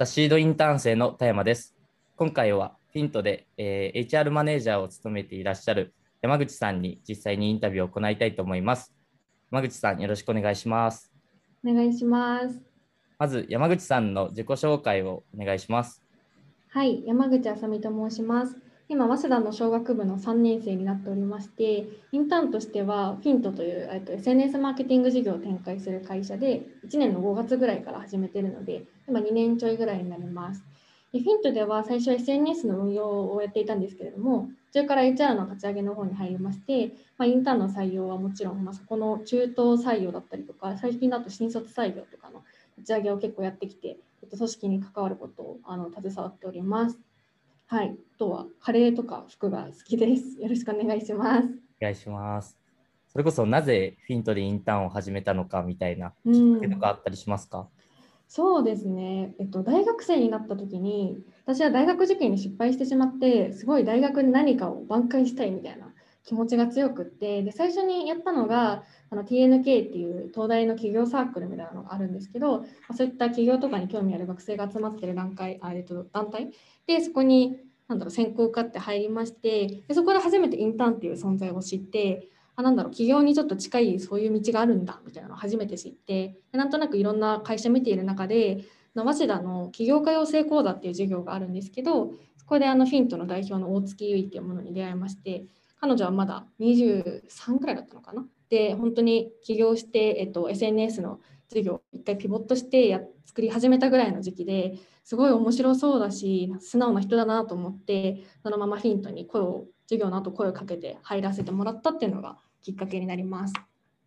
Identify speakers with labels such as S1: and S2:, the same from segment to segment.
S1: ザ・シードインターン生の田山です。今回はフィントで、えー HR マネージャーを務めていらっしゃる山口さんに実際にインタビューを行いたいと思います。山口さん、よろしくお願いします。
S2: お願いします。
S1: まず、山口さんの自己紹介をお願いします。
S2: はい、山口あさみと申します。今、早稲田の小学部の3年生になっておりまして、インターンとしては、フィントというえっと SNS マーケティング事業を展開する会社で、1年の5月ぐらいから始めているので、今2年ちょいぐらいになります。でフィントでは最初は SNS の運用をやっていたんですけれども、途中から HR の立ち上げの方に入りまして、まあ、インターンの採用はもちろん、まあ、そこの中東採用だったりとか、最近だと新卒採用とかの立ち上げを結構やってきて、えっと組織に関わることをあの携わっております。はい、あとはカレーとか服が好きです。よろしくお願いします。
S1: お願いします。それこそ、なぜフィントでインターンを始めたのかみたいな
S2: う
S1: きっかけと
S2: ん、
S1: かあったりしますか、
S2: そうですね、えっと、大学生になった時に私は大学受験に失敗してしまってすごい大学に何かを挽回したいみたいな気持ちが強くってで最初にやったのがあの TNK っていう東大の企業サークルみたいなのがあるんですけど、まあそういった企業とかに興味ある学生が集まってる段階あ、えっと、団体。でそこになんだろう選考受かって入りましてでそこで初めてインターンっていう存在を知ってあなんだろう企業にちょっと近いそういう道があるんだみたいなのを初めて知ってでなんとなくいろんな会社見ている中で早稲田の起業家養成講座っていう授業があるんですけどそこであのフィントの代表の大月優衣っていうものに出会いまして彼女はまだ23くらいだったのかな？で本当に起業して、えっと、SNS の授業を一回ピボットしてや作り始めたぐらいの時期ですごい面白そうだし素直な人だなと思ってそのままフィントに声を授業の後声をかけて入らせてもらったっていうのがきっかけになります。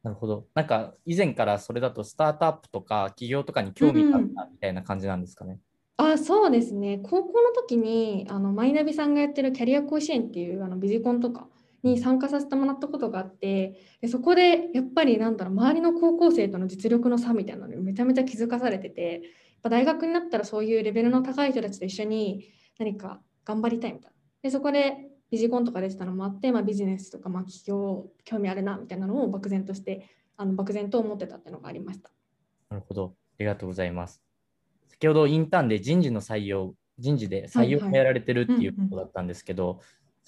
S1: なるほど。なんか、以前からそれだとスタートアップとか企業とかに
S2: う
S1: 興味があっ
S2: ん、
S1: たみたいな感じなんですかね？
S2: あ、そうですね。高校の時にあのマイナビさんがやってるキャリア甲子園っていうあのビジコンとかに参加させてもらったことがあってでそこでやっぱりなんだろう周りの高校生との実力の差みたいなのにめちゃめちゃ気づかされててやっぱ大学になったらそういうレベルの高い人たちと一緒に何か頑張りたいみたいな。でそこでビジコンとか出てたのもあって、まあ、ビジネスとか、まあ、企業興味あるなみたいなのを漠然としてあの漠然と思ってたっていうのがありました。
S1: なるほど。ありがとうございます。先ほどインターンで人事の採用、人事で採用。をやられてるって
S2: うん
S1: いうこと
S2: うん
S1: だったんですけど、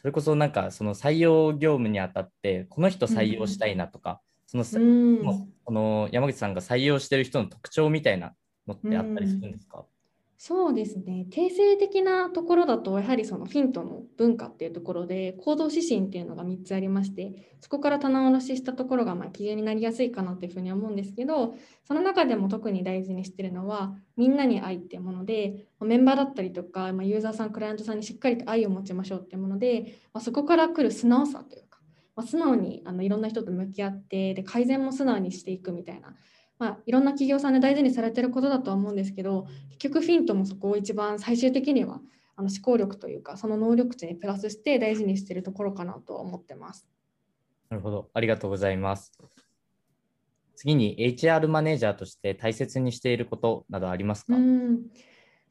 S1: それこそなんかその採用業務にあたって、この人
S2: うん
S1: 採用したいなとか、そのさ、
S2: うん。
S1: もうこの山口さんが採用してる人の特徴みたいなのっ
S2: う
S1: てあったりするん
S2: ん
S1: ですか？
S2: そうですね。定性的なところだと、やはりそのフィントの文化っていうところで、行動指針っていうのが3つありまして、そこから棚卸ししたところがま基準になりやすいかなというふうに思うんですけど、その中でも特に大事にしてるのは、みんなに愛っていうもので、メンバーだったりとか、ま、ユーザーさん、クライアントさんにしっかりと愛を持ちましょうっていうもので、ま、そこから来る素直さというか、ま、素直にあのいろんな人と向き合って、で改善も素直にしていくみたいな、まあ、いろんな企業さんで大事にされてることだとは思うんですけど、結局フィントもそこを一番最終的にはあの思考力というかその能力値にプラスして大事にしているところかなとは思ってます。
S1: なるほど。ありがとうございます。次に HR マネージャーとして大切にしていることなどあります
S2: う
S1: か
S2: ん、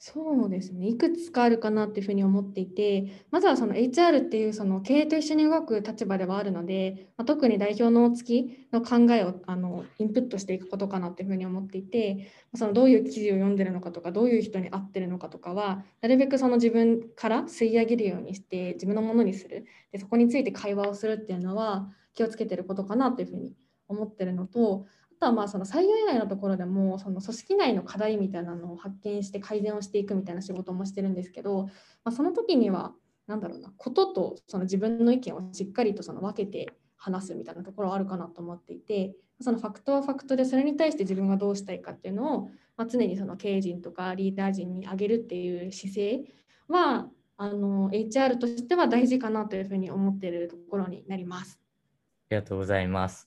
S2: そうですね。いくつかあるかなっていうふうに思っていて、まずはその HR っていうその経営と一緒に動く立場ではあるので、まあ、特に代表の月の考えをあのインプットしていくことかなっていうふうに思っていて、そのどういう記事を読んでるのかとか、どういう人に合ってるのかとかは、なるべくその自分から吸い上げるようにして自分のものにする。で、そこについて会話をするっていうのは気をつけてることかなというふうに思ってるのと、とはまあその採用以外のところでもその組織内の課題みたいなのを発見して改善をしていくみたいな仕事もしてるんですけど、まあ、その時には何だろうなこととその自分の意見をしっかりとその分けて話すみたいなところはあるかなと思っていてそのファクトはファクトでそれに対して自分がどうしたいかっていうのを、まあ、常にその経営陣とかリーダー陣に上げるっていう姿勢はあの HR としては大事かなというふうに思っているところになります。
S1: ありがとうございます。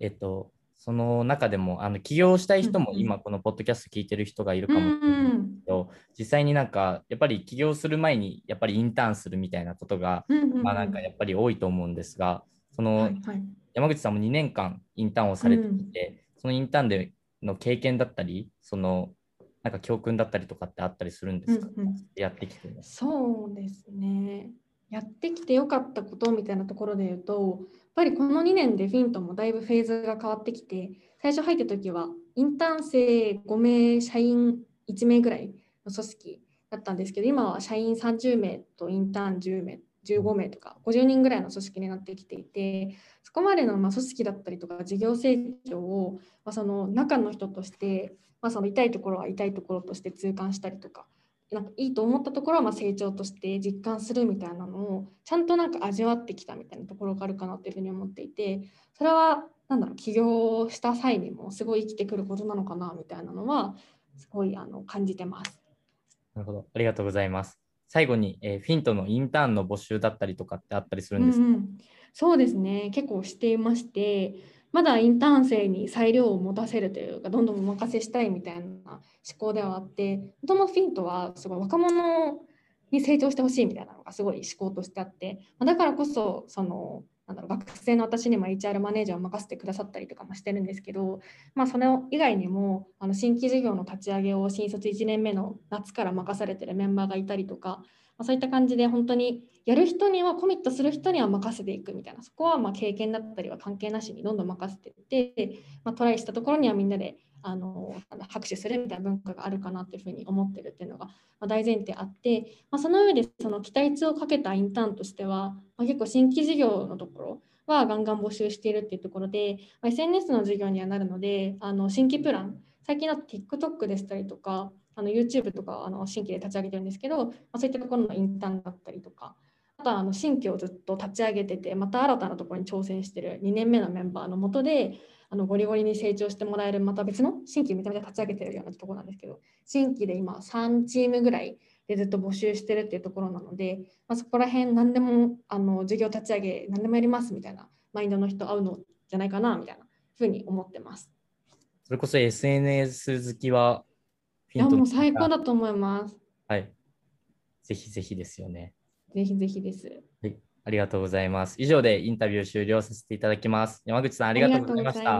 S1: えっと、その中でも、あの起業したい人も
S2: うんうん。
S1: 今このポッドキャスト聞いてる人がいる
S2: う
S1: かもしれないんです
S2: ん。
S1: けど、実際になんかやっぱり起業する前にやっぱりインターンするみたいなことが、
S2: うんうんうん。
S1: まあなんかやっぱり多いと思うんですが、その
S2: はいはい。
S1: 山口さんも2年間インターンをされていて、そのインターンでの経験だったり、そのなんか教訓だったりとかってあったりするんですか、
S2: うんうん。
S1: やってきて。
S2: そうですね。やってきてよかったことみたいなところで言うと、っぱりこの2年でフィントもだいぶフェーズが変わってきて、最初入った時はインターン生5名、社員1名ぐらいの組織だったんですけど今は社員30名とインターン10名15名とか50人ぐらいの組織になってきていてそこまでのま組織だったりとか事業成長を、まその中の人として、まその痛いところは痛いところとして痛感したりとかなんかいいと思ったところはま成長として実感するみたいなのをちゃんとなんか味わってきたみたいなところがあるかなというふうに思っていてそれはなんだろう起業した際にもすごい生きてくることなのかなみたいなのはすごいあの感じてます。
S1: なるほどありがとうございます。最後に、えー、フィントのインターンの募集だったりとかってあったりするんですか、うんうん、
S2: そうですね結構していましてまだインターン生に裁量を持たせるというかどんどんお任せしたいみたいな思考ではあってもともとフィントはすごい若者に成長してほしいみたいなのがすごい思考としてあってだからこそそのなんだろう学生の私にも HR マネージャーを任せてくださったりとかもしてるんですけど、まあ、それ以外にもあの新規事業の立ち上げを新卒1年目の夏から任されてるメンバーがいたりとか、まあ、そういった感じで本当にやる人にはコミットする人には任せていくみたいなそこはま経験だったりは関係なしにどんどん任せていって、まあ、トライしたところにはみんなであの拍手するみたいな文化があるかなというふうに思ってるっていうのが、ま大前提あって、まあ、その上でその期待値をかけたインターンとしては、まあ、結構新規事業のところはガンガン募集しているっていうところで、まあ、SNS の授業にはなるのであの新規プラン最近だと TikTok でしたりとかあの YouTube とかあの新規で立ち上げてるんですけど、まあ、そういったところのインターンだったりとかあとはあの新規をずっと立ち上げててまた新たなところに挑戦してる2年目のメンバーのもとであのゴリゴリに成長してもらえるまた別の新規めちゃめちゃ立ち上げてるようなところなんですけど新規で今3チームぐらいでずっと募集してるっていうところなので、まあ、そこら辺何でもあの授業立ち上げ何でもやりますみたいなマインドの人合うのじゃないかなみたいなふうに思ってます。
S1: それこそ SNS 好きは
S2: いやもう最高だと思います。
S1: はい。ぜひぜひですよね。
S2: ぜひぜひです。
S1: はい。ありがとうございます。以上でインタビュー終了させていただきます。山口さん、ありがとうございました。